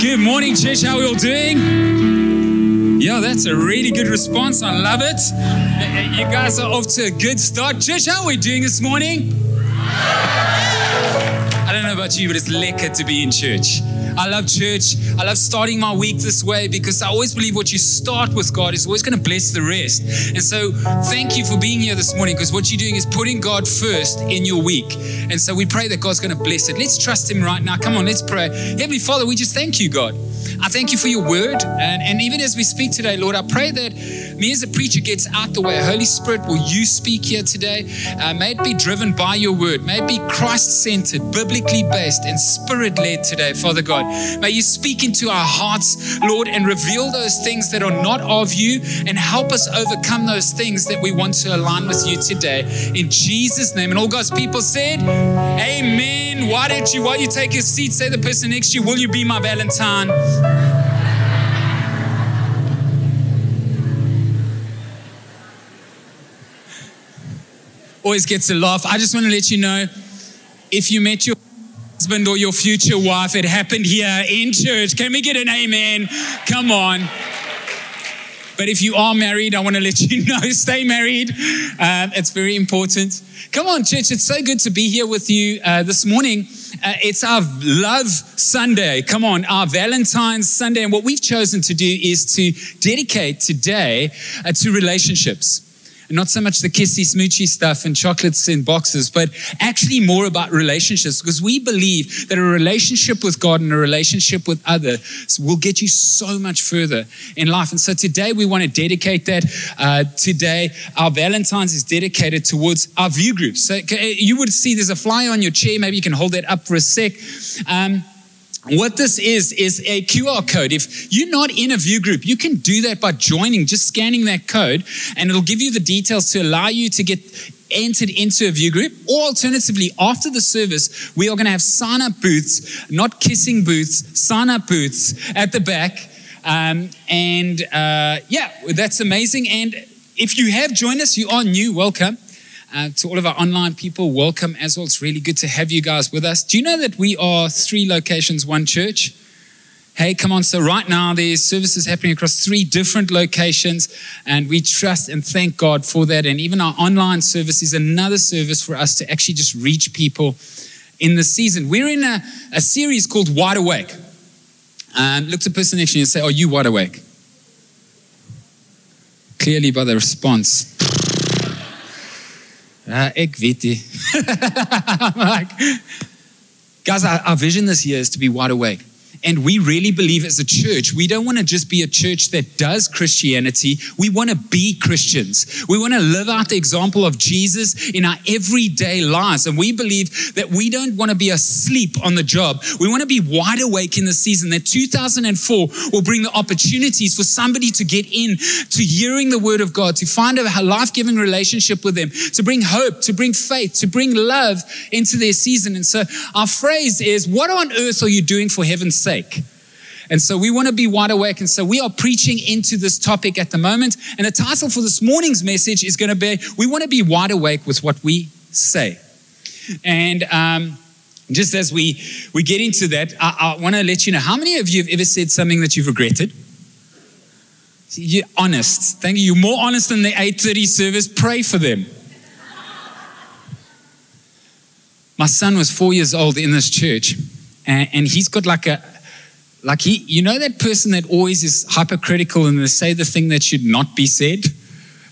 Good morning, church. How are we all doing? Yeah, that's a really good response. I love it. You guys are off to a good start. Church, how are we doing this morning? I don't know about you, but it's lekker to be in church. I love church. I love starting my week this way because I always believe what you start with God is always going to bless the rest. And so, thank you for being here this morning because what you're doing is putting God first in your week. And so, we pray that God's going to bless it. Let's trust Him right now. Come on, let's pray. Heavenly Father, we just thank you, God. I thank you for your word. And, and even as we speak today, Lord, I pray that me as a preacher gets out the way. Holy Spirit, will you speak here today? Uh, may it be driven by your word. May it be Christ centered, biblically based, and spirit led today, Father God. May you speak into our hearts, Lord, and reveal those things that are not of you and help us overcome those things that we want to align with you today. In Jesus' name. And all God's people said, Amen. Why don't you, while you take your seat, say the person next to you, Will you be my Valentine? always gets a laugh. I just want to let you know if you met your husband or your future wife, it happened here in church. Can we get an amen? Come on. But if you are married, I want to let you know stay married. Um, it's very important. Come on, church. It's so good to be here with you uh, this morning. Uh, it's our Love Sunday. Come on, our Valentine's Sunday. And what we've chosen to do is to dedicate today uh, to relationships not so much the kissy smoochy stuff and chocolates in boxes, but actually more about relationships because we believe that a relationship with God and a relationship with others will get you so much further in life. And so today we want to dedicate that. Uh, today, our Valentine's is dedicated towards our view groups. So you would see there's a flyer on your chair. Maybe you can hold that up for a sec. Um, what this is, is a QR code. If you're not in a view group, you can do that by joining, just scanning that code, and it'll give you the details to allow you to get entered into a view group. Or alternatively, after the service, we are going to have sign up booths, not kissing booths, sign up booths at the back. Um, and uh, yeah, that's amazing. And if you have joined us, you are new, welcome. Uh, to all of our online people, welcome as well. It's really good to have you guys with us. Do you know that we are three locations, one church? Hey, come on. So, right now, there's services happening across three different locations, and we trust and thank God for that. And even our online service is another service for us to actually just reach people in the season. We're in a, a series called Wide Awake. And look to the person next to you and say, Are you wide awake? Clearly, by the response, uh, ek weet guys, our, our vision this year is to be wide awake. And we really believe as a church, we don't want to just be a church that does Christianity. We want to be Christians. We want to live out the example of Jesus in our everyday lives. And we believe that we don't want to be asleep on the job. We want to be wide awake in the season. That 2004 will bring the opportunities for somebody to get in to hearing the word of God, to find a life giving relationship with them, to bring hope, to bring faith, to bring love into their season. And so our phrase is, What on earth are you doing for heaven's sake? Sake. And so we want to be wide awake. And so we are preaching into this topic at the moment. And the title for this morning's message is going to be We want to be wide awake with what we say. And um, just as we, we get into that, I, I want to let you know how many of you have ever said something that you've regretted? You're honest. Thank you. You're more honest than the 8:30 service. Pray for them. My son was four years old in this church, and, and he's got like a, like he, you know that person that always is hypercritical and they say the thing that should not be said?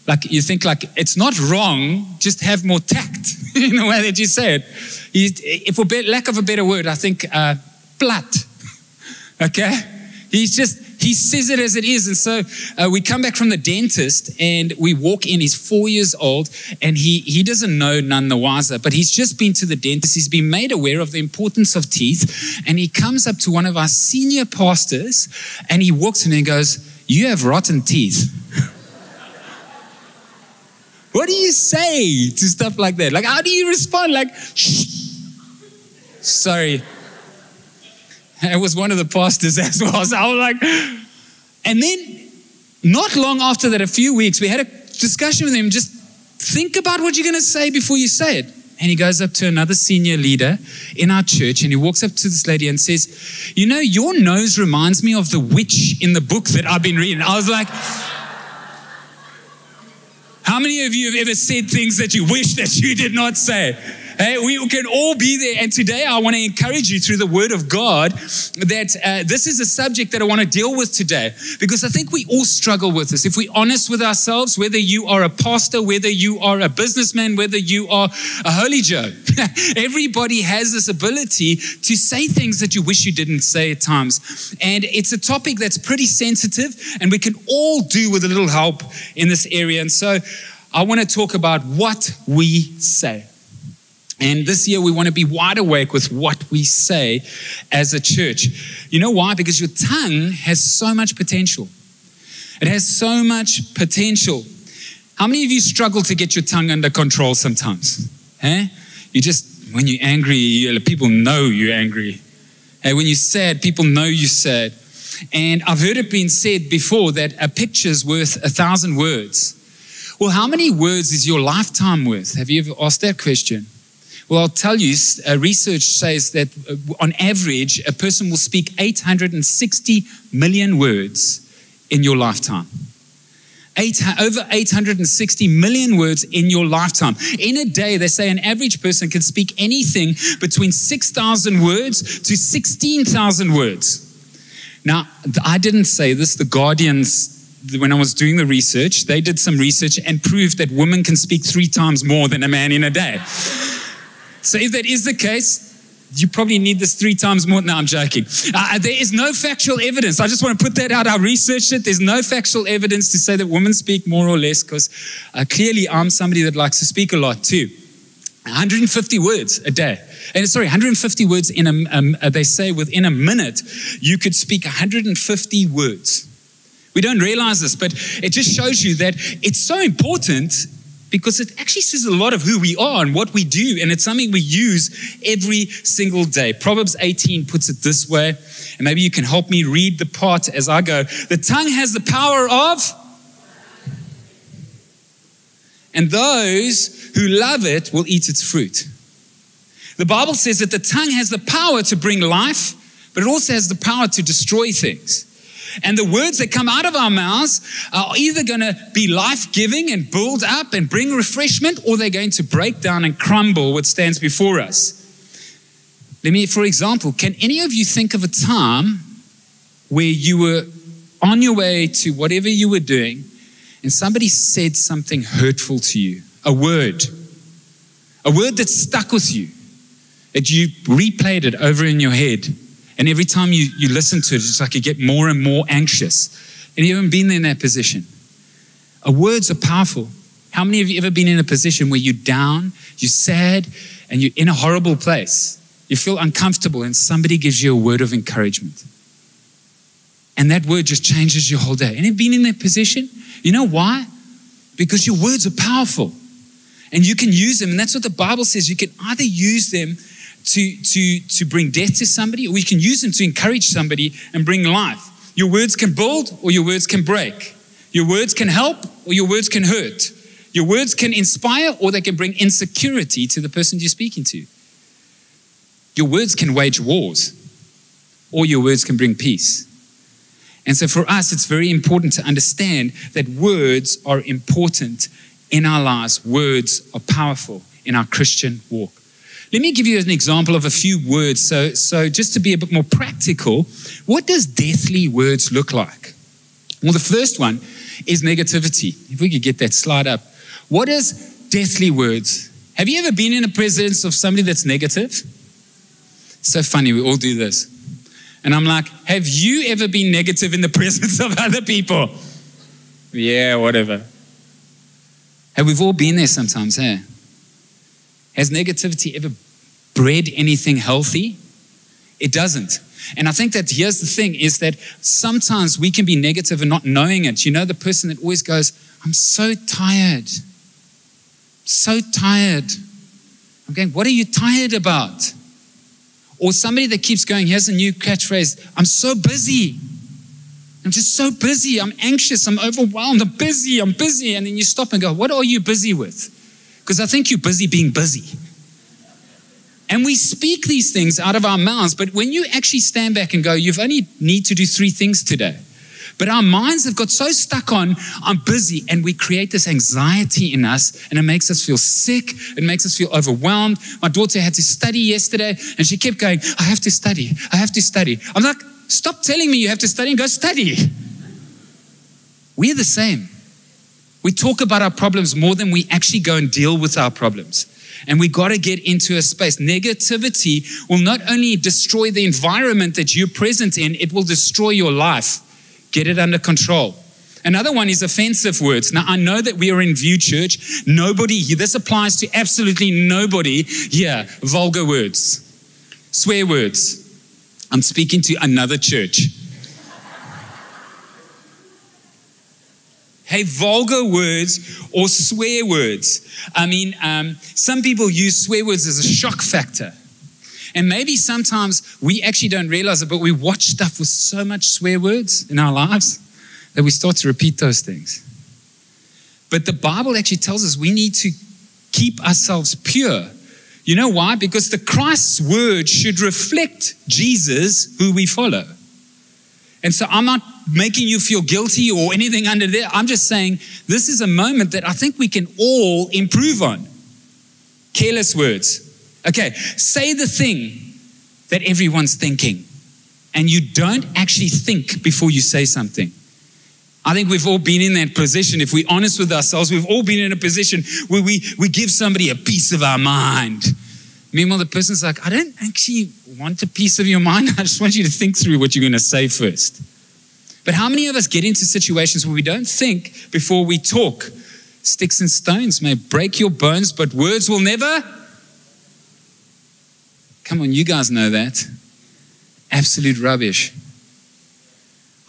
Like you think like it's not wrong, just have more tact in the way that you say it. He, for lack of a better word, I think uh, okay? He's just he says it as it is. And so uh, we come back from the dentist and we walk in. He's four years old and he, he doesn't know none the wiser, but he's just been to the dentist. He's been made aware of the importance of teeth. And he comes up to one of our senior pastors and he walks in and goes, You have rotten teeth. what do you say to stuff like that? Like, how do you respond? Like, shh. Sorry, it was one of the pastors as well. So I was like, and then not long after that, a few weeks, we had a discussion with him. Just think about what you're going to say before you say it. and he goes up to another senior leader in our church and he walks up to this lady and says, You know, your nose reminds me of the witch in the book that I've been reading. I was like, How many of you have ever said things that you wish that you did not say? Hey, we can all be there. And today I want to encourage you through the word of God that uh, this is a subject that I want to deal with today because I think we all struggle with this. If we're honest with ourselves, whether you are a pastor, whether you are a businessman, whether you are a holy Joe, everybody has this ability to say things that you wish you didn't say at times. And it's a topic that's pretty sensitive and we can all do with a little help in this area. And so I want to talk about what we say. And this year, we want to be wide awake with what we say as a church. You know why? Because your tongue has so much potential. It has so much potential. How many of you struggle to get your tongue under control sometimes? Eh? You just, when you're angry, people know you're angry. Hey, when you're sad, people know you're sad. And I've heard it being said before that a picture's worth a thousand words. Well, how many words is your lifetime worth? Have you ever asked that question? Well, I'll tell you, uh, research says that uh, on average, a person will speak 860 million words in your lifetime. Eight, over 860 million words in your lifetime. In a day, they say an average person can speak anything between 6,000 words to 16,000 words. Now, I didn't say this, the Guardians when I was doing the research, they did some research and proved that women can speak three times more than a man in a day. So if that is the case, you probably need this three times more. No, I'm joking. Uh, there is no factual evidence. I just want to put that out. I researched it. There's no factual evidence to say that women speak more or less because uh, clearly I'm somebody that likes to speak a lot too. 150 words a day. And sorry, 150 words in a, um, uh, they say within a minute, you could speak 150 words. We don't realize this, but it just shows you that it's so important because it actually says a lot of who we are and what we do, and it's something we use every single day. Proverbs 18 puts it this way, and maybe you can help me read the part as I go. The tongue has the power of, and those who love it will eat its fruit. The Bible says that the tongue has the power to bring life, but it also has the power to destroy things. And the words that come out of our mouths are either going to be life giving and build up and bring refreshment, or they're going to break down and crumble what stands before us. Let me, for example, can any of you think of a time where you were on your way to whatever you were doing and somebody said something hurtful to you? A word. A word that stuck with you, that you replayed it over in your head and every time you, you listen to it, it's like you get more and more anxious. And you haven't been in that position. Our words are powerful. How many of you ever been in a position where you're down, you're sad, and you're in a horrible place? You feel uncomfortable, and somebody gives you a word of encouragement. And that word just changes your whole day. And you've been in that position? You know why? Because your words are powerful. And you can use them. And that's what the Bible says. You can either use them to, to, to bring death to somebody, or you can use them to encourage somebody and bring life. Your words can build, or your words can break. Your words can help, or your words can hurt. Your words can inspire, or they can bring insecurity to the person you're speaking to. Your words can wage wars, or your words can bring peace. And so for us, it's very important to understand that words are important in our lives. Words are powerful in our Christian walk. Let me give you an example of a few words. So, so just to be a bit more practical, what does deathly words look like? Well, the first one is negativity. If we could get that slide up. What is deathly words? Have you ever been in the presence of somebody that's negative? so funny, we all do this. And I'm like, have you ever been negative in the presence of other people? Yeah, whatever. Have we've all been there sometimes, hey? Has negativity ever bred anything healthy? It doesn't. And I think that here's the thing is that sometimes we can be negative and not knowing it. You know, the person that always goes, I'm so tired. So tired. I'm going, what are you tired about? Or somebody that keeps going, here's a new catchphrase I'm so busy. I'm just so busy. I'm anxious. I'm overwhelmed. I'm busy. I'm busy. And then you stop and go, What are you busy with? Because I think you're busy being busy. And we speak these things out of our mouths, but when you actually stand back and go, you've only need to do three things today. But our minds have got so stuck on, I'm busy, and we create this anxiety in us, and it makes us feel sick. It makes us feel overwhelmed. My daughter had to study yesterday, and she kept going, I have to study. I have to study. I'm like, stop telling me you have to study and go study. We're the same. We talk about our problems more than we actually go and deal with our problems. And we got to get into a space. Negativity will not only destroy the environment that you're present in, it will destroy your life. Get it under control. Another one is offensive words. Now, I know that we are in View Church. Nobody here, this applies to absolutely nobody here. Vulgar words, swear words. I'm speaking to another church. Hey, vulgar words or swear words. I mean, um, some people use swear words as a shock factor. And maybe sometimes we actually don't realize it, but we watch stuff with so much swear words in our lives that we start to repeat those things. But the Bible actually tells us we need to keep ourselves pure. You know why? Because the Christ's word should reflect Jesus, who we follow. And so I'm not making you feel guilty or anything under there. I'm just saying this is a moment that I think we can all improve on. Careless words. Okay, say the thing that everyone's thinking, and you don't actually think before you say something. I think we've all been in that position. If we're honest with ourselves, we've all been in a position where we, we give somebody a piece of our mind. Meanwhile, the person's like, I don't actually want a piece of your mind. I just want you to think through what you're going to say first. But how many of us get into situations where we don't think before we talk? Sticks and stones may break your bones, but words will never. Come on, you guys know that. Absolute rubbish.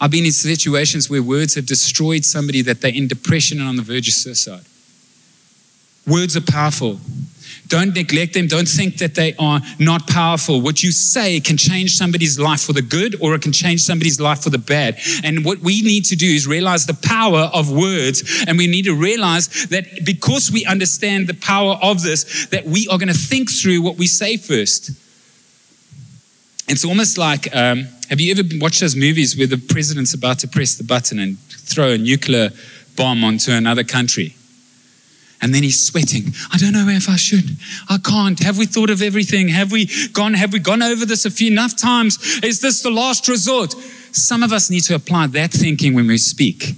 I've been in situations where words have destroyed somebody that they're in depression and on the verge of suicide. Words are powerful. Don't neglect them. Don't think that they are not powerful. What you say can change somebody's life for the good or it can change somebody's life for the bad. And what we need to do is realize the power of words. And we need to realize that because we understand the power of this, that we are going to think through what we say first. It's almost like um, have you ever watched those movies where the president's about to press the button and throw a nuclear bomb onto another country? And then he's sweating. I don't know if I should. I can't. Have we thought of everything? Have we gone, have we gone over this a few enough times? Is this the last resort? Some of us need to apply that thinking when we speak.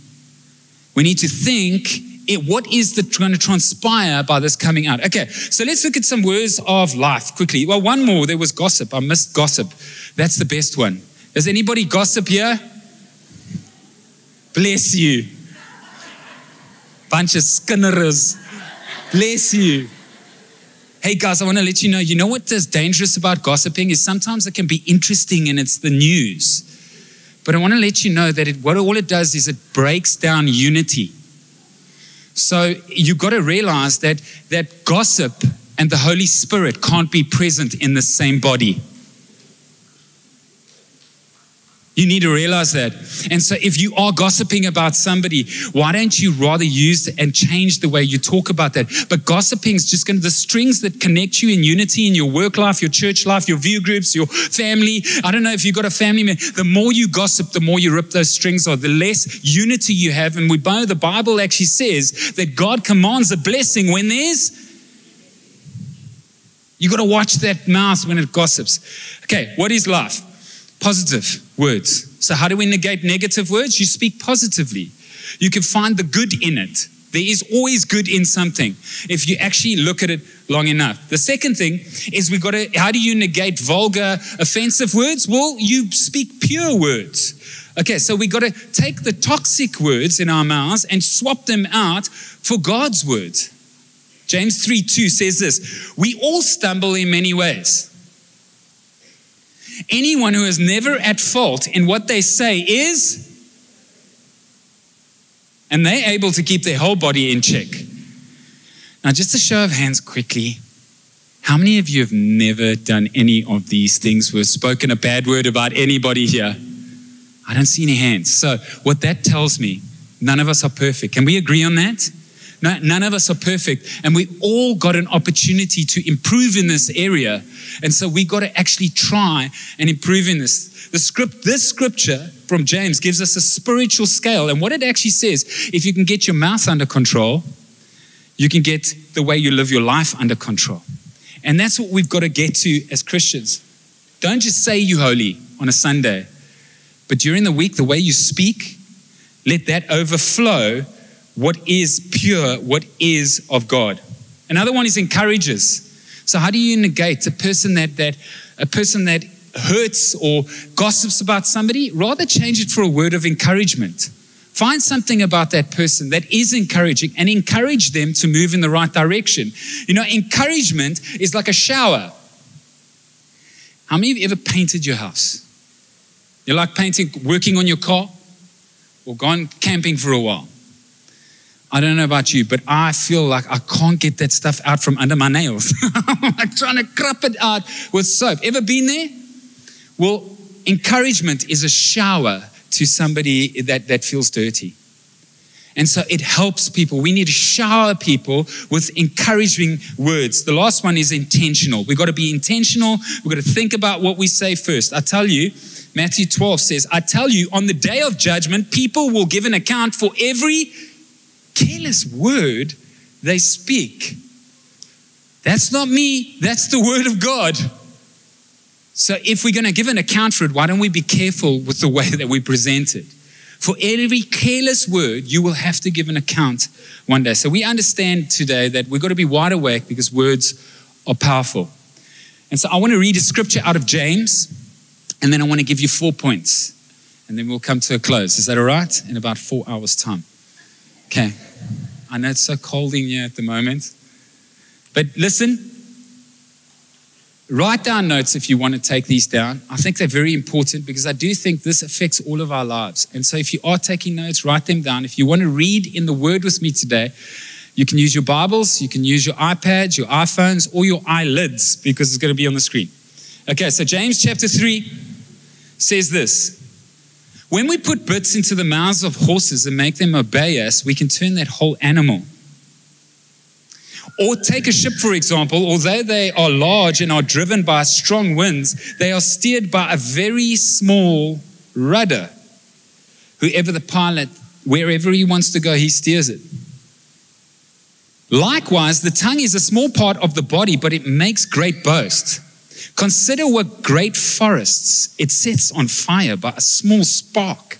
We need to think it, what is the, going to transpire by this coming out? Okay, so let's look at some words of life quickly. Well, one more. There was gossip. I missed gossip. That's the best one. Does anybody gossip here? Bless you. Bunch of skinnerers. Bless you. Hey guys, I want to let you know, you know what is dangerous about gossiping is sometimes it can be interesting and it's the news. But I want to let you know that it, what all it does is it breaks down unity. So you've got to realize that that gossip and the Holy Spirit can't be present in the same body. You need to realize that. And so, if you are gossiping about somebody, why don't you rather use and change the way you talk about that? But gossiping is just going to, the strings that connect you in unity in your work life, your church life, your view groups, your family. I don't know if you've got a family man. The more you gossip, the more you rip those strings off, the less unity you have. And we, know the Bible actually says that God commands a blessing when there's. You got to watch that mouth when it gossips. Okay, what is life? positive words. So, how do we negate negative words? You speak positively. You can find the good in it. There is always good in something if you actually look at it long enough. The second thing is we got to, how do you negate vulgar, offensive words? Well, you speak pure words. Okay, so we got to take the toxic words in our mouths and swap them out for God's words. James 3 2 says this We all stumble in many ways. Anyone who is never at fault in what they say is, and they're able to keep their whole body in check. Now, just a show of hands quickly. How many of you have never done any of these things? We've spoken a bad word about anybody here. I don't see any hands. So, what that tells me, none of us are perfect. Can we agree on that? No, none of us are perfect, and we all got an opportunity to improve in this area. And so we got to actually try and improve in this. The script, this scripture from James gives us a spiritual scale. And what it actually says, if you can get your mouth under control, you can get the way you live your life under control. And that's what we've got to get to as Christians. Don't just say you holy on a Sunday, but during the week, the way you speak, let that overflow what is pure, what is of God. Another one is encourages. So how do you negate a person that that a person that hurts or gossips about somebody? Rather change it for a word of encouragement. Find something about that person that is encouraging and encourage them to move in the right direction. You know, encouragement is like a shower. How many of you ever painted your house? You like painting, working on your car, or gone camping for a while? I don't know about you, but I feel like I can't get that stuff out from under my nails. I'm like trying to crap it out with soap. Ever been there? Well, encouragement is a shower to somebody that, that feels dirty. And so it helps people. We need to shower people with encouraging words. The last one is intentional. We've got to be intentional. We've got to think about what we say first. I tell you, Matthew 12 says, I tell you, on the day of judgment, people will give an account for every careless word they speak. That's not me, that's the word of God. So if we're going to give an account for it, why don't we be careful with the way that we present it? For every careless word, you will have to give an account one day. So we understand today that we've got to be wide awake because words are powerful. And so I want to read a scripture out of James, and then I want to give you four points, and then we'll come to a close. Is that all right? In about four hours' time. Okay. I know it's so cold in here at the moment. But listen, write down notes if you want to take these down. I think they're very important because I do think this affects all of our lives. And so if you are taking notes, write them down. If you want to read in the Word with me today, you can use your Bibles, you can use your iPads, your iPhones, or your eyelids because it's going to be on the screen. Okay, so James chapter 3 says this when we put bits into the mouths of horses and make them obey us, we can turn that whole animal. Or take a ship, for example, although they are large and are driven by strong winds, they are steered by a very small rudder. Whoever the pilot, wherever he wants to go, he steers it. Likewise, the tongue is a small part of the body, but it makes great boast. Consider what great forests it sets on fire by a small spark.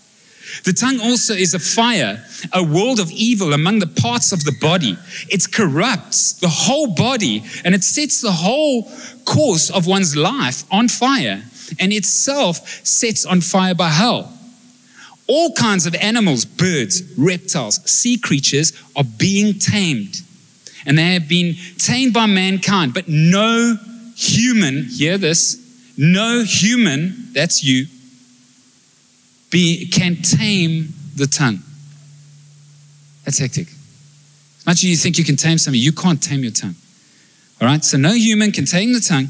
The tongue also is a fire, a world of evil among the parts of the body. It corrupts the whole body and it sets the whole course of one's life on fire and itself sets on fire by hell. All kinds of animals, birds, reptiles, sea creatures are being tamed and they have been tamed by mankind, but no human, hear this, no human, that's you, be, can tame the tongue. That's hectic. As much as you think you can tame something, you can't tame your tongue. All right? So no human can tame the tongue.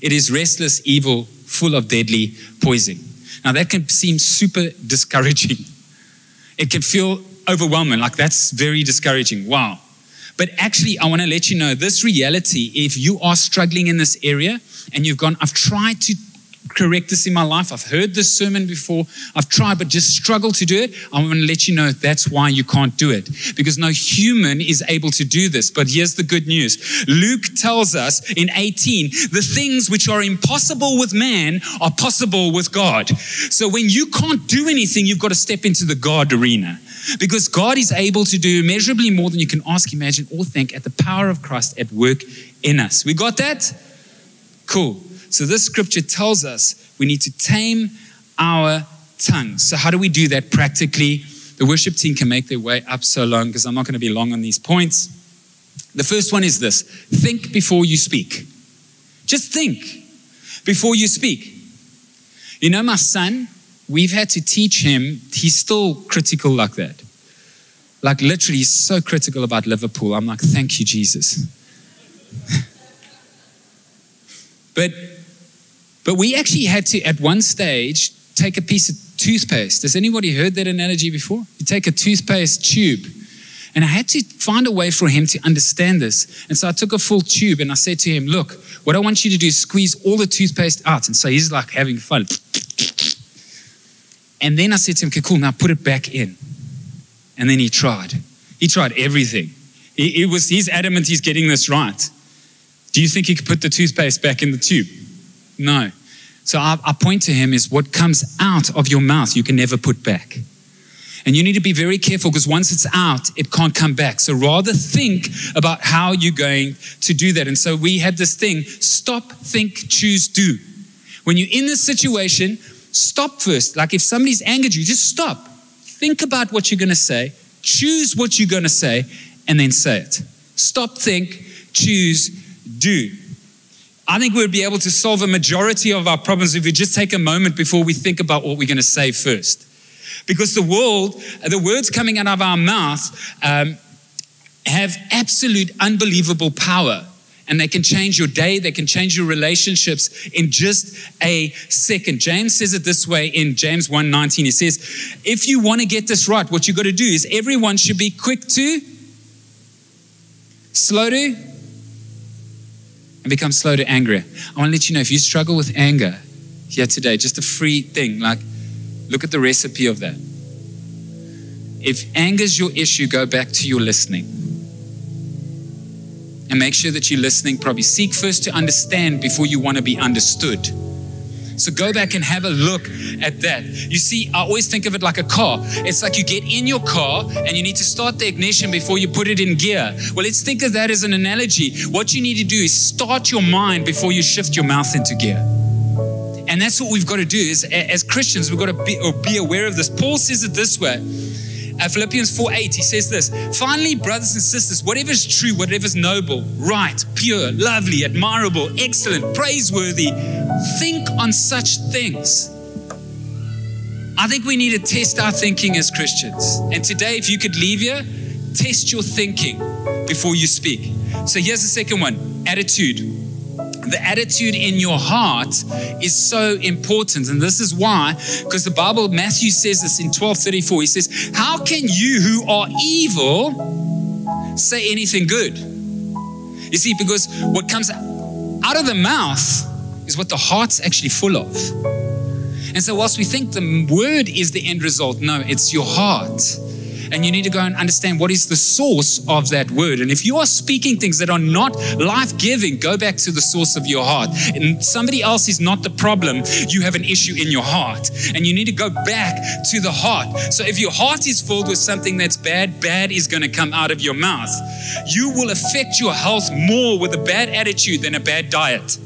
It is restless, evil, full of deadly poison. Now that can seem super discouraging. It can feel overwhelming, like that's very discouraging. Wow. But actually, I want to let you know this reality if you are struggling in this area and you've gone, I've tried to correct this in my life. I've heard this sermon before. I've tried, but just struggle to do it. I want to let you know that's why you can't do it because no human is able to do this. But here's the good news Luke tells us in 18 the things which are impossible with man are possible with God. So when you can't do anything, you've got to step into the God arena. Because God is able to do immeasurably more than you can ask, imagine, or think at the power of Christ at work in us. We got that? Cool. So this scripture tells us we need to tame our tongues. So, how do we do that practically? The worship team can make their way up so long because I'm not going to be long on these points. The first one is this think before you speak. Just think before you speak. You know, my son, we've had to teach him, he's still critical like that. Like, literally, he's so critical about Liverpool. I'm like, thank you, Jesus. but, but we actually had to, at one stage, take a piece of toothpaste. Has anybody heard that analogy before? You take a toothpaste tube And I had to find a way for him to understand this. And so I took a full tube and I said to him, Look, what I want you to do is squeeze all the toothpaste out. And so he's like having fun. And then I said to him, Okay, cool, now put it back in. And then he tried. He tried everything. He, was, he's adamant he's getting this right. Do you think he could put the toothpaste back in the tube? No. So I, I point to him is what comes out of your mouth, you can never put back. And you need to be very careful because once it's out, it can't come back. So rather think about how you're going to do that. And so we had this thing stop, think, choose, do. When you're in this situation, stop first. Like if somebody's angered you, just stop. Think about what you're going to say, choose what you're going to say, and then say it. Stop, think, choose, do. I think we'd be able to solve a majority of our problems if we just take a moment before we think about what we're going to say first. Because the world, the words coming out of our mouth um, have absolute unbelievable power. And they can change your day, they can change your relationships in just a second. James says it this way in James 1:19. He says, if you want to get this right, what you got to do is everyone should be quick to, slow to, and become slow to anger. I want to let you know if you struggle with anger here today, just a free thing, like look at the recipe of that. If anger is your issue, go back to your listening. And make sure that you're listening probably. Seek first to understand before you want to be understood. So go back and have a look at that. You see, I always think of it like a car. It's like you get in your car and you need to start the ignition before you put it in gear. Well, let's think of that as an analogy. What you need to do is start your mind before you shift your mouth into gear. And that's what we've got to do is as Christians, we've got to be, be aware of this. Paul says it this way. Uh, Philippians 4 8, he says this Finally, brothers and sisters, whatever is true, whatever is noble, right, pure, lovely, admirable, excellent, praiseworthy, think on such things. I think we need to test our thinking as Christians. And today, if you could leave here, test your thinking before you speak. So here's the second one attitude the attitude in your heart is so important. And this is why, because the Bible, Matthew says this in 1234. He says, How can you who are evil say anything good? You see, because what comes out of the mouth is what the heart's actually full of. And so, whilst we think the word is the end result, no, it's your heart and you need to go and understand what is the source of that word. And if you are speaking things that are not life giving, go back to the source of your heart. And somebody else is not the problem. You have an issue in your heart, and you need to go back to the heart. So if your heart is filled with something that's bad, bad is going to come out of your mouth. You will affect your health more with a bad attitude than a bad diet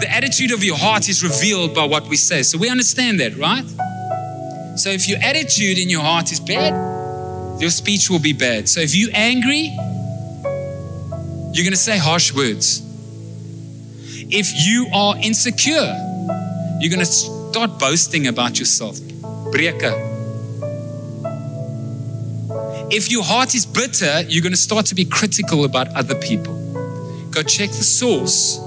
the attitude of your heart is revealed by what we say. So we understand that, right? So if your attitude in your heart is bad, your speech will be bad. So if you're angry, you're going to say harsh words. If you are insecure, you're going to start boasting about yourself. Breker. If your heart is bitter, you're going to start to be critical about other people. Go check the source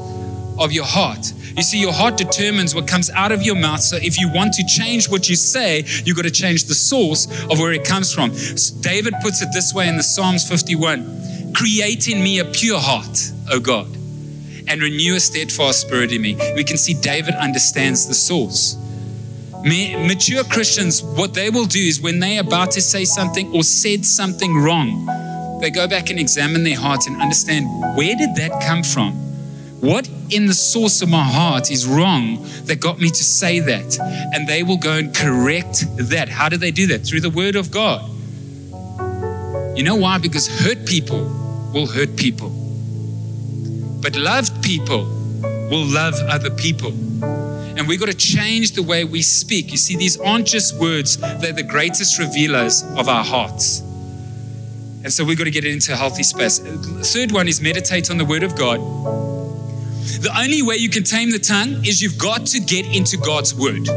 of your heart. You see, your heart determines what comes out of your mouth. So if you want to change what you say, you've got to change the source of where it comes from. David puts it this way in the Psalms 51 Create in me a pure heart, O God, and renew a steadfast spirit in me. We can see David understands the source. Mature Christians, what they will do is when they're about to say something or said something wrong, they go back and examine their hearts and understand where did that come from? What in the source of my heart is wrong that got me to say that? And they will go and correct that. How do they do that? Through the word of God. You know why? Because hurt people will hurt people. But loved people will love other people. And we've got to change the way we speak. You see, these aren't just words, they're the greatest revealers of our hearts. And so we've got to get it into a healthy space. Third one is meditate on the Word of God. The only way you can tame the tongue is you've got to get into God's word.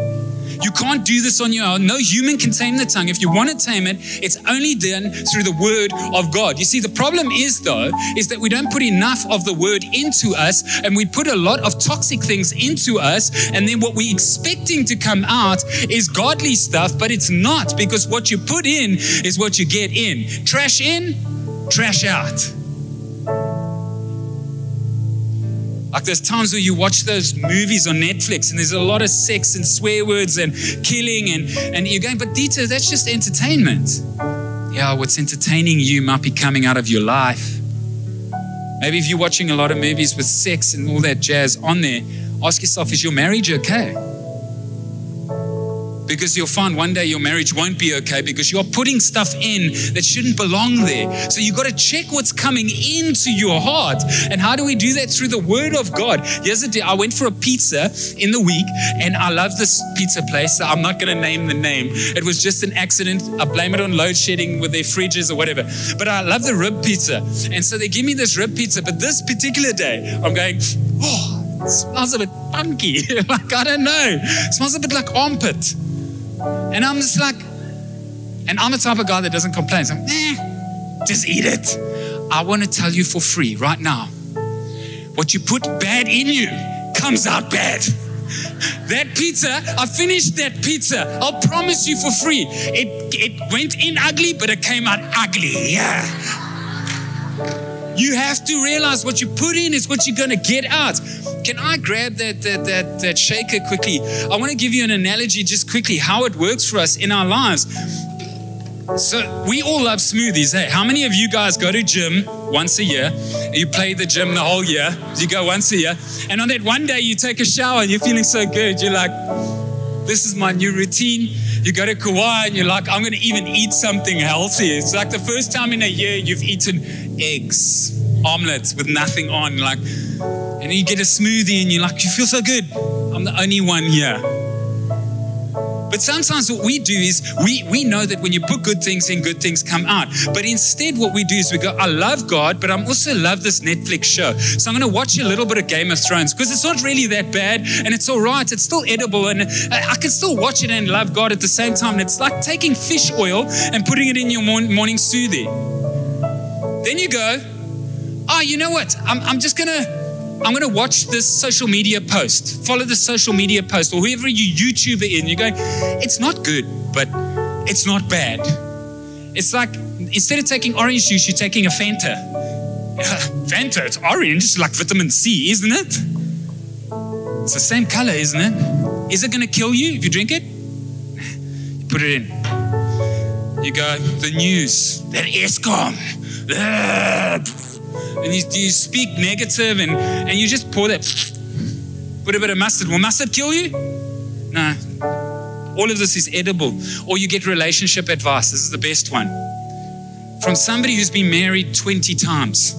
You can't do this on your own. No human can tame the tongue. If you want to tame it, it's only done through the word of God. You see, the problem is, though, is that we don't put enough of the word into us and we put a lot of toxic things into us. And then what we're expecting to come out is godly stuff, but it's not because what you put in is what you get in. Trash in, trash out. Like there's times where you watch those movies on Netflix and there's a lot of sex and swear words and killing and, and you're going, but Dieter, that's just entertainment. Yeah, what's entertaining you might be coming out of your life. Maybe if you're watching a lot of movies with sex and all that jazz on there, ask yourself, is your marriage okay? Because you'll find one day your marriage won't be okay because you're putting stuff in that shouldn't belong there. So you've got to check what's coming into your heart. And how do we do that? Through the Word of God. Yesterday, I went for a pizza in the week and I love this pizza place. So I'm not going to name the name. It was just an accident. I blame it on load shedding with their fridges or whatever. But I love the rib pizza. And so they give me this rib pizza. But this particular day, I'm going, oh, smells a bit funky. like, I don't know. It smells a bit like armpit. And I'm just like, and I'm the type of guy that doesn't complain. So eh, just eat it. I want to tell you for free right now what you put bad in you comes out bad. That pizza, I finished that pizza. I'll promise you for free. It, it went in ugly, but it came out ugly. Yeah. You have to realize what you put in is what you're going to get out. Can I grab that, that, that, that shaker quickly? I want to give you an analogy just quickly how it works for us in our lives. So we all love smoothies. Hey, how many of you guys go to gym once a year? You play the gym the whole year. You go once a year, and on that one day you take a shower and you're feeling so good. You're like, "This is my new routine." You go to Kauai and you're like, "I'm going to even eat something healthy." It's like the first time in a year you've eaten eggs, omelets with nothing on, like and you get a smoothie and you're like, you feel so good. I'm the only one here. But sometimes what we do is we, we know that when you put good things in, good things come out. But instead, what we do is we go, I love God, but I'm also love this Netflix show. So I'm going to watch a little bit of Game of Thrones because it's not really that bad and it's all right. It's still edible and I can still watch it and love God at the same time. And it's like taking fish oil and putting it in your morning smoothie. Then you go, oh, you know what? I'm, I'm just going to I'm going to watch this social media post, follow the social media post, or whoever you YouTube it in. You're going, it's not good, but it's not bad. It's like instead of taking orange juice, you're taking a Fanta. Fanta, it's orange, it's like vitamin C, isn't it? It's the same color, isn't it? Is it going to kill you if you drink it? You put it in. You go, the news, that Eskom and you, you speak negative and, and you just pour that, put a bit of mustard. Will mustard kill you? No. All of this is edible. Or you get relationship advice. This is the best one. From somebody who's been married 20 times.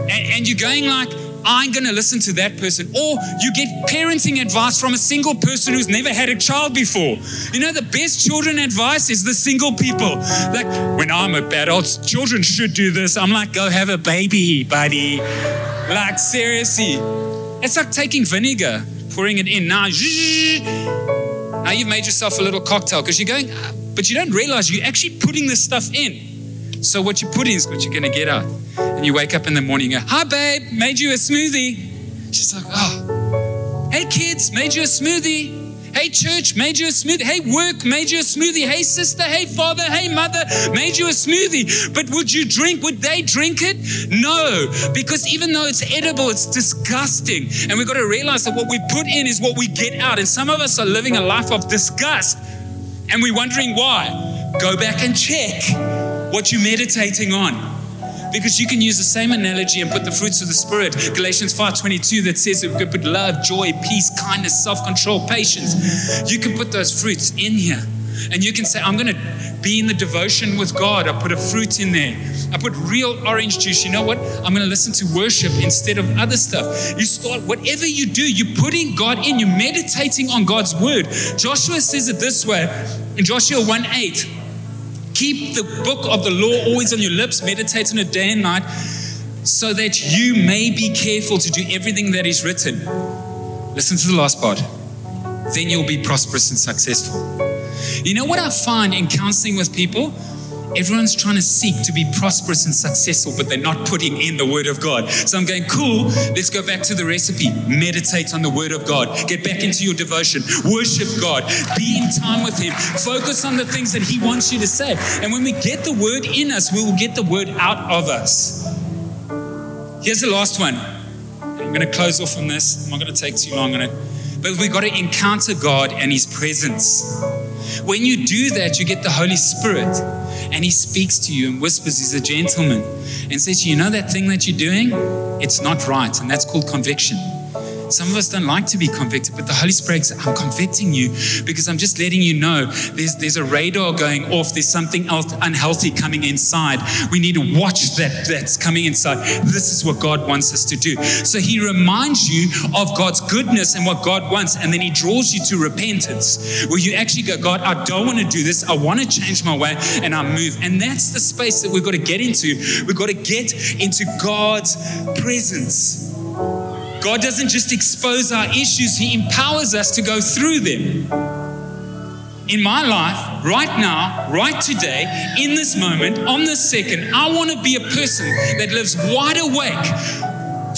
And, and you're going like, I'm going to listen to that person. Or you get parenting advice from a single person who's never had a child before. You know, the best children advice is the single people. Like, when I'm a bad adult, children should do this. I'm like, go have a baby, buddy. Like, seriously. It's like taking vinegar, pouring it in. Now, now you've made yourself a little cocktail because you're going, ah, but you don't realize you're actually putting this stuff in. So what you put in is what you're going to get out. And you wake up in the morning and go, Hi, babe, made you a smoothie. She's like, Oh, hey, kids, made you a smoothie. Hey, church, made you a smoothie. Hey, work, made you a smoothie. Hey, sister, hey, father, hey, mother, made you a smoothie. But would you drink? Would they drink it? No, because even though it's edible, it's disgusting. And we've got to realize that what we put in is what we get out. And some of us are living a life of disgust and we're wondering why. Go back and check what you're meditating on because you can use the same analogy and put the fruits of the spirit. Galatians 5.22 that says that we could put love joy peace kindness self-control patience. You can put those fruits in here. And you can say i'm going to be in the devotion with god. I put a fruit in there. I put real orange juice. You know what? I'm going to listen to worship instead of other stuff. You start whatever you do you're putting god in you're meditating on god's word. Joshua says it this way in joshua 1 8 Keep the book of the law always on your lips, meditate on it day and night, so that you may be careful to do everything that is written. Listen to the last part. then you'll be prosperous and successful. You know what I find in counseling with people? Everyone's trying to seek to be prosperous and successful, but they're not putting in the Word of God. So I'm going, cool, let's go back to the recipe. Meditate on the Word of God. Get back into your devotion. Worship God. Be in time with Him. Focus on the things that He wants you to say. And when we get the Word in us, we will get the Word out of us. Here's the last one. I'm going to close off on this. I'm not going to take too long on it. But we've got to encounter God and His presence. When you do that, you get the Holy Spirit and He speaks to you and whispers, He's a gentleman, and says, You know that thing that you're doing? It's not right. And that's called conviction. Some of us don't like to be convicted, but the Holy Spirit says, I'm convicting you because I'm just letting you know there's, there's a radar going off. There's something else unhealthy coming inside. We need to watch that that's coming inside. This is what God wants us to do. So He reminds you of God's goodness and what God wants, and then He draws you to repentance, where you actually go, God, I don't want to do this. I want to change my way, and I move. And that's the space that we've got to get into. We've got to get into God's presence. God doesn't just expose our issues, He empowers us to go through them. In my life, right now, right today, in this moment, on this second, I want to be a person that lives wide awake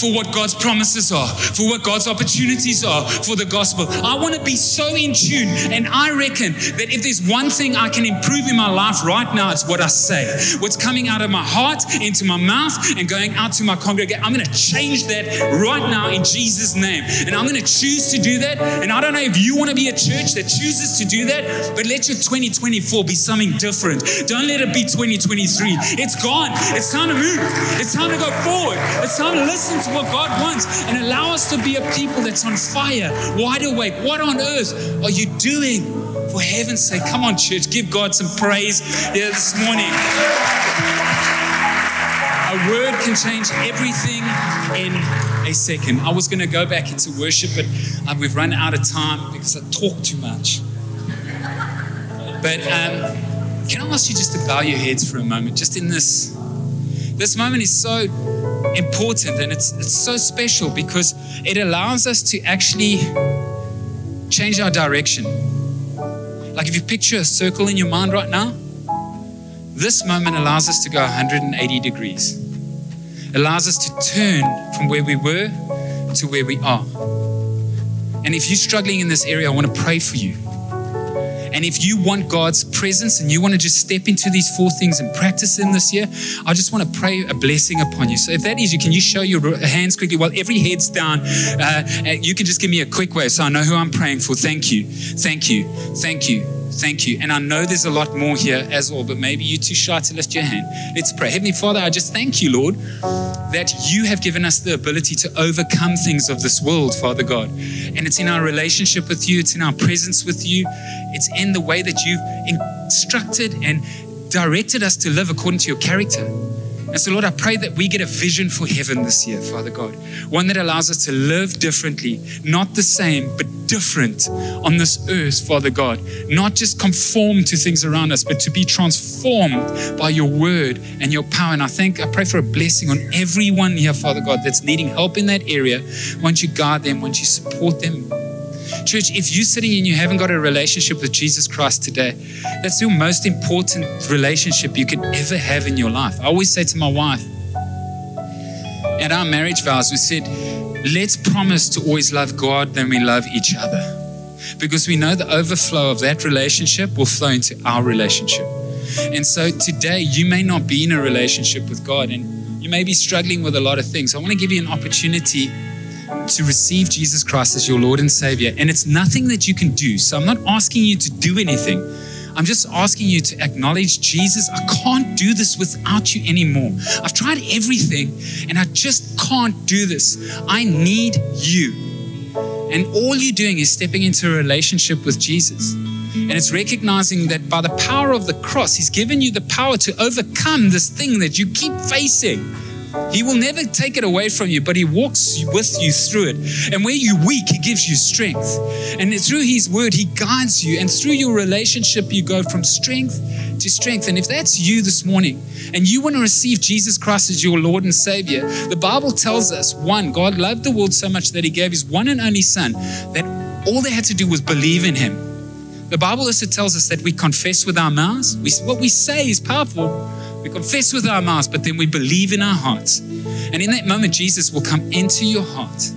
for what God's promises are, for what God's opportunities are for the gospel. I want to be so in tune. And I reckon that if there's one thing I can improve in my life right now, it's what I say. What's coming out of my heart into my mouth and going out to my congregation. I'm going to change that right now in Jesus' name. And I'm going to choose to do that. And I don't know if you want to be a church that chooses to do that, but let your 2024 be something different. Don't let it be 2023. It's gone. It's time to move. It's time to go forward. It's time to listen to what God wants and allow us to be a people that's on fire, wide awake. What on earth are you doing? For heaven's sake, come on, church, give God some praise here this morning. A word can change everything in a second. I was going to go back into worship, but uh, we've run out of time because I talk too much. But um, can I ask you just to bow your heads for a moment, just in this? This moment is so important and it's, it's so special because it allows us to actually change our direction. Like if you picture a circle in your mind right now, this moment allows us to go 180 degrees. Allows us to turn from where we were to where we are. And if you're struggling in this area, I want to pray for you. And if you want God's presence and you want to just step into these four things and practice them this year, I just want to pray a blessing upon you. So if that is you, can you show your hands quickly while every head's down? Uh, you can just give me a quick wave so I know who I'm praying for. Thank you. Thank you. Thank you. Thank you. And I know there's a lot more here as well, but maybe you're too shy to lift your hand. Let's pray. Heavenly Father, I just thank you, Lord, that you have given us the ability to overcome things of this world, Father God. And it's in our relationship with you, it's in our presence with you, it's in the way that you've instructed and directed us to live according to your character. And so, Lord, I pray that we get a vision for heaven this year, Father God. One that allows us to live differently, not the same, but different on this earth, Father God. Not just conform to things around us, but to be transformed by your word and your power. And I think, I pray for a blessing on everyone here, Father God, that's needing help in that area. Once you guard them, once you support them, Church, if you're sitting and you haven't got a relationship with Jesus Christ today, that's your most important relationship you could ever have in your life. I always say to my wife, at our marriage vows, we said, let's promise to always love God than we love each other. Because we know the overflow of that relationship will flow into our relationship. And so today, you may not be in a relationship with God and you may be struggling with a lot of things. I want to give you an opportunity to receive Jesus Christ as your Lord and Savior. And it's nothing that you can do. So I'm not asking you to do anything. I'm just asking you to acknowledge Jesus. I can't do this without you anymore. I've tried everything and I just can't do this. I need you. And all you're doing is stepping into a relationship with Jesus. And it's recognizing that by the power of the cross, He's given you the power to overcome this thing that you keep facing. He will never take it away from you, but He walks with you through it. And where you're weak, He gives you strength. And through His word, He guides you. And through your relationship, you go from strength to strength. And if that's you this morning and you want to receive Jesus Christ as your Lord and Savior, the Bible tells us one, God loved the world so much that He gave His one and only Son that All they had to do was believe in him. The Bible also tells us that we confess with our mouths. We, what we say is powerful. We confess with our mouths, but then we believe in our hearts. And in that moment, Jesus will come into your heart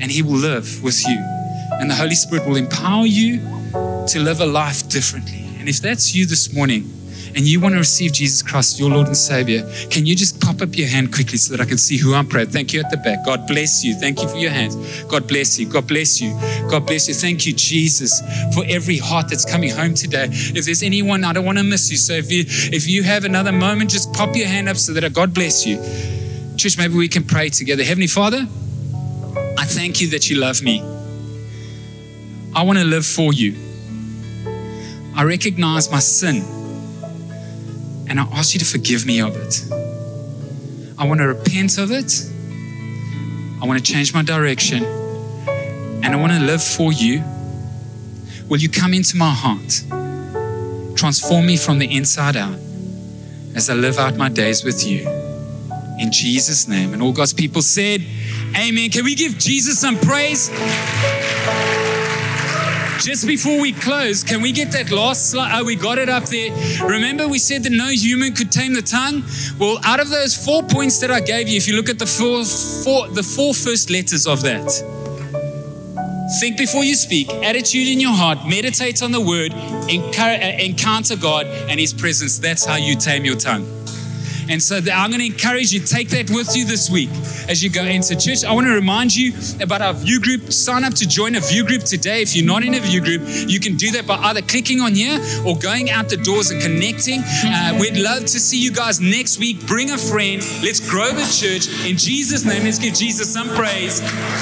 and he will live with you. And the Holy Spirit will empower you to live a life differently. And if that's you this morning, and you want to receive Jesus Christ, your Lord and Savior, can you just pop up your hand quickly so that I can see who I'm praying? Thank you at the back. God bless you. Thank you for your hands. God bless you. God bless you. God bless you. Thank you, Jesus, for every heart that's coming home today. If there's anyone, I don't want to miss you. So if you if you have another moment, just pop your hand up so that I, God bless you. Church, maybe we can pray together. Heavenly Father, I thank you that you love me. I want to live for you. I recognize my sin and I ask you to forgive me of it. I want to repent of it. I want to change my direction. And I want to live for you. Will you come into my heart? Transform me from the inside out as I live out my days with you. In Jesus' name. And all God's people said, Amen. Can we give Jesus some praise? Just before we close, can we get that last slide? Oh, we got it up there. Remember, we said that no human could tame the tongue? Well, out of those four points that I gave you, if you look at the four, four, the four first letters of that, think before you speak, attitude in your heart, meditate on the word, uh, encounter God and His presence. That's how you tame your tongue. And so I'm going to encourage you, take that with you this week as you go into church. I want to remind you about our view group. Sign up to join a view group today. If you're not in a view group, you can do that by either clicking on here or going out the doors and connecting. Uh, we'd love to see you guys next week. Bring a friend. Let's grow the church. In Jesus' name, let's give Jesus some praise.